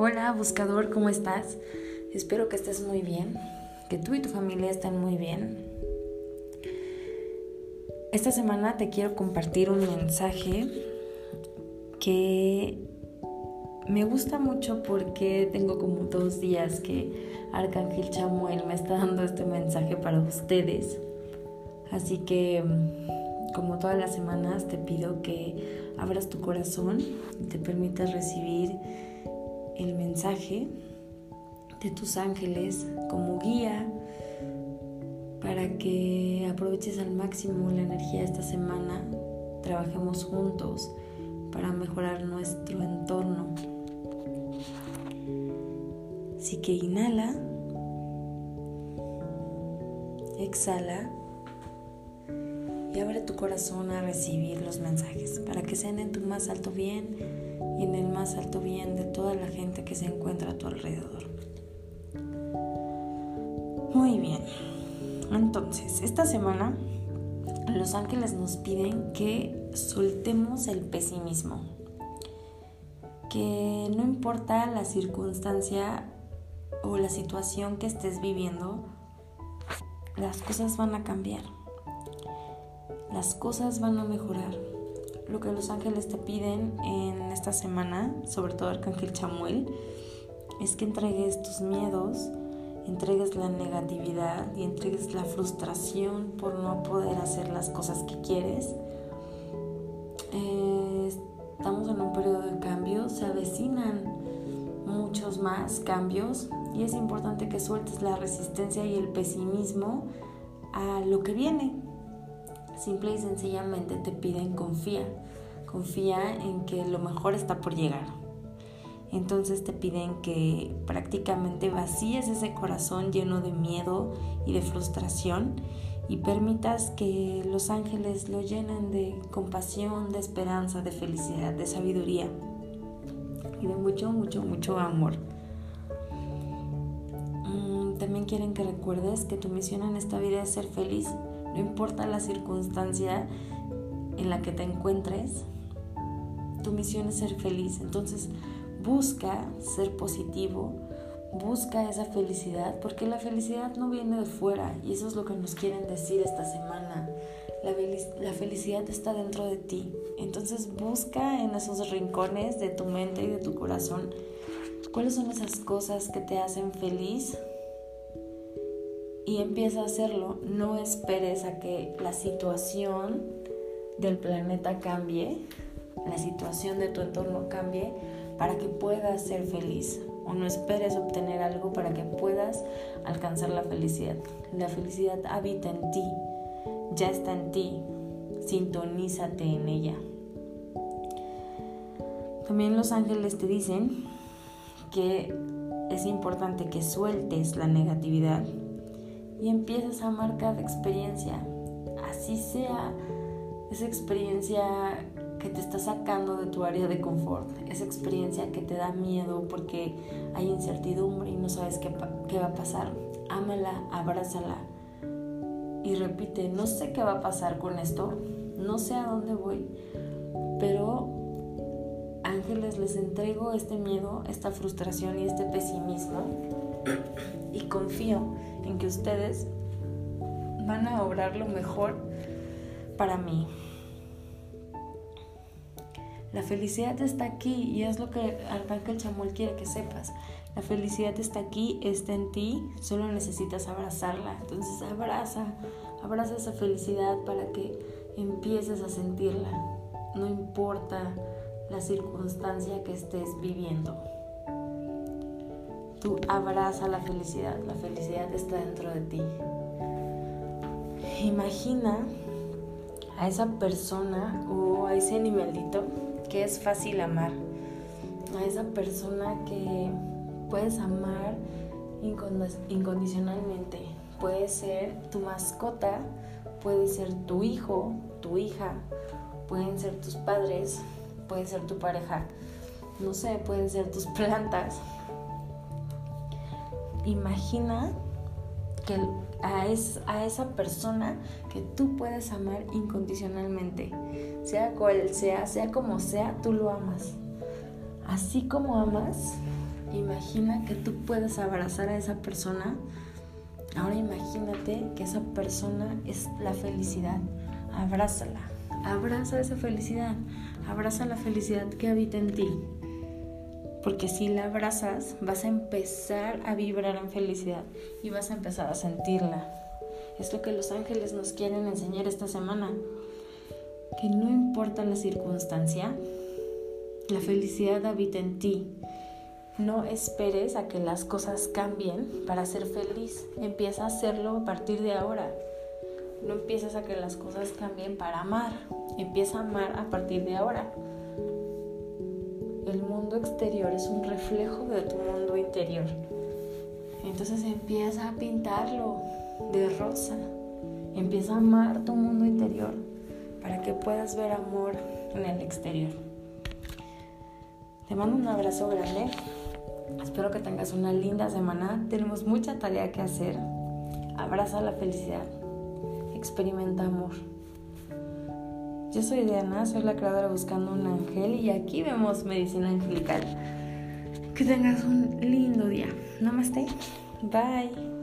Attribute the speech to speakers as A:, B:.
A: Hola buscador, ¿cómo estás? Espero que estés muy bien, que tú y tu familia estén muy bien. Esta semana te quiero compartir un mensaje que me gusta mucho porque tengo como dos días que Arcángel Chamuel me está dando este mensaje para ustedes. Así que como todas las semanas te pido que abras tu corazón y te permitas recibir de tus ángeles como guía para que aproveches al máximo la energía esta semana, trabajemos juntos para mejorar nuestro entorno. Así que inhala, exhala y abre tu corazón a recibir los mensajes para que sean en tu más alto bien y en el más alto bien de toda la gente que se encuentra a tu alrededor. Muy bien, entonces esta semana los ángeles nos piden que soltemos el pesimismo, que no importa la circunstancia o la situación que estés viviendo, las cosas van a cambiar, las cosas van a mejorar lo que los ángeles te piden en esta semana, sobre todo Arcángel Chamuel, es que entregues tus miedos, entregues la negatividad y entregues la frustración por no poder hacer las cosas que quieres. Eh, estamos en un periodo de cambio, se avecinan muchos más cambios y es importante que sueltes la resistencia y el pesimismo a lo que viene, Simple y sencillamente te piden confía. Confía en que lo mejor está por llegar. Entonces te piden que prácticamente vacíes ese corazón lleno de miedo y de frustración y permitas que los ángeles lo llenen de compasión, de esperanza, de felicidad, de sabiduría y de mucho, mucho, mucho amor. Mm, también quieren que recuerdes que tu misión en esta vida es ser feliz no importa la circunstancia en la que te encuentres, tu misión es ser feliz. Entonces busca ser positivo, busca esa felicidad, porque la felicidad no viene de fuera y eso es lo que nos quieren decir esta semana. La, la felicidad está dentro de ti. Entonces busca en esos rincones de tu mente y de tu corazón cuáles son esas cosas que te hacen feliz y empieza a hacerlo. No esperes a que la situación del planeta cambie, la situación de tu entorno cambie para que puedas ser feliz. O no esperes obtener algo para que puedas alcanzar la felicidad. La felicidad habita en ti, ya está en ti. Sintonízate en ella. También los ángeles te dicen que es importante que sueltes la negatividad y empiezas a amar cada experiencia, así sea esa experiencia que te está sacando de tu área de confort, esa experiencia que te da miedo porque hay incertidumbre y no sabes qué, qué va a pasar. Ámala, abrázala y repite, no sé qué va a pasar con esto, no sé a dónde voy, pero ángeles les entrego este miedo, esta frustración y este pesimismo y confío en que ustedes van a obrar lo mejor para mí. La felicidad está aquí y es lo que Arcángel Chamuel quiere que sepas. La felicidad está aquí, está en ti, solo necesitas abrazarla. Entonces abraza, abraza esa felicidad para que empieces a sentirla. No importa la circunstancia que estés viviendo. Tú abraza la felicidad, la felicidad está dentro de ti. Imagina a esa persona o a ese animalito que es fácil amar, a esa persona que puedes amar incondicionalmente. Puede ser tu mascota, puede ser tu hijo, tu hija, pueden ser tus padres, puede ser tu pareja, no sé, pueden ser tus plantas, imagina que a, a esa persona que tú puedes amar incondicionalmente, sea cual sea, sea como sea, tú lo amas. Así como amas, Imagina que tú puedes abrazar a esa persona. Ahora imagínate que esa persona es la felicidad. Abrázala. Abraza esa felicidad. Abraza la felicidad que habita en ti. Porque si la abrazas, vas a empezar a vibrar en felicidad y vas a empezar a sentirla. Es lo que los ángeles nos quieren enseñar esta semana. Que no importa la circunstancia, la felicidad habita en ti. No esperes a que las cosas cambien para ser feliz. Empieza a hacerlo a partir de ahora. No empieces a que las cosas cambien para amar. Empieza a amar a partir de ahora. El mundo exterior es un reflejo de tu mundo interior. Entonces empieza a pintarlo de rosa. Empieza a amar tu mundo interior para que puedas ver amor en el exterior. Te mando un abrazo grande. Espero que tengas una linda semana. Tenemos mucha tarea que hacer. Abraza la felicidad. Experimenta amor. Yo soy Diana, soy la creadora Buscando un Ángel y aquí vemos medicina angelical. Que tengas un lindo día. Namaste. Bye.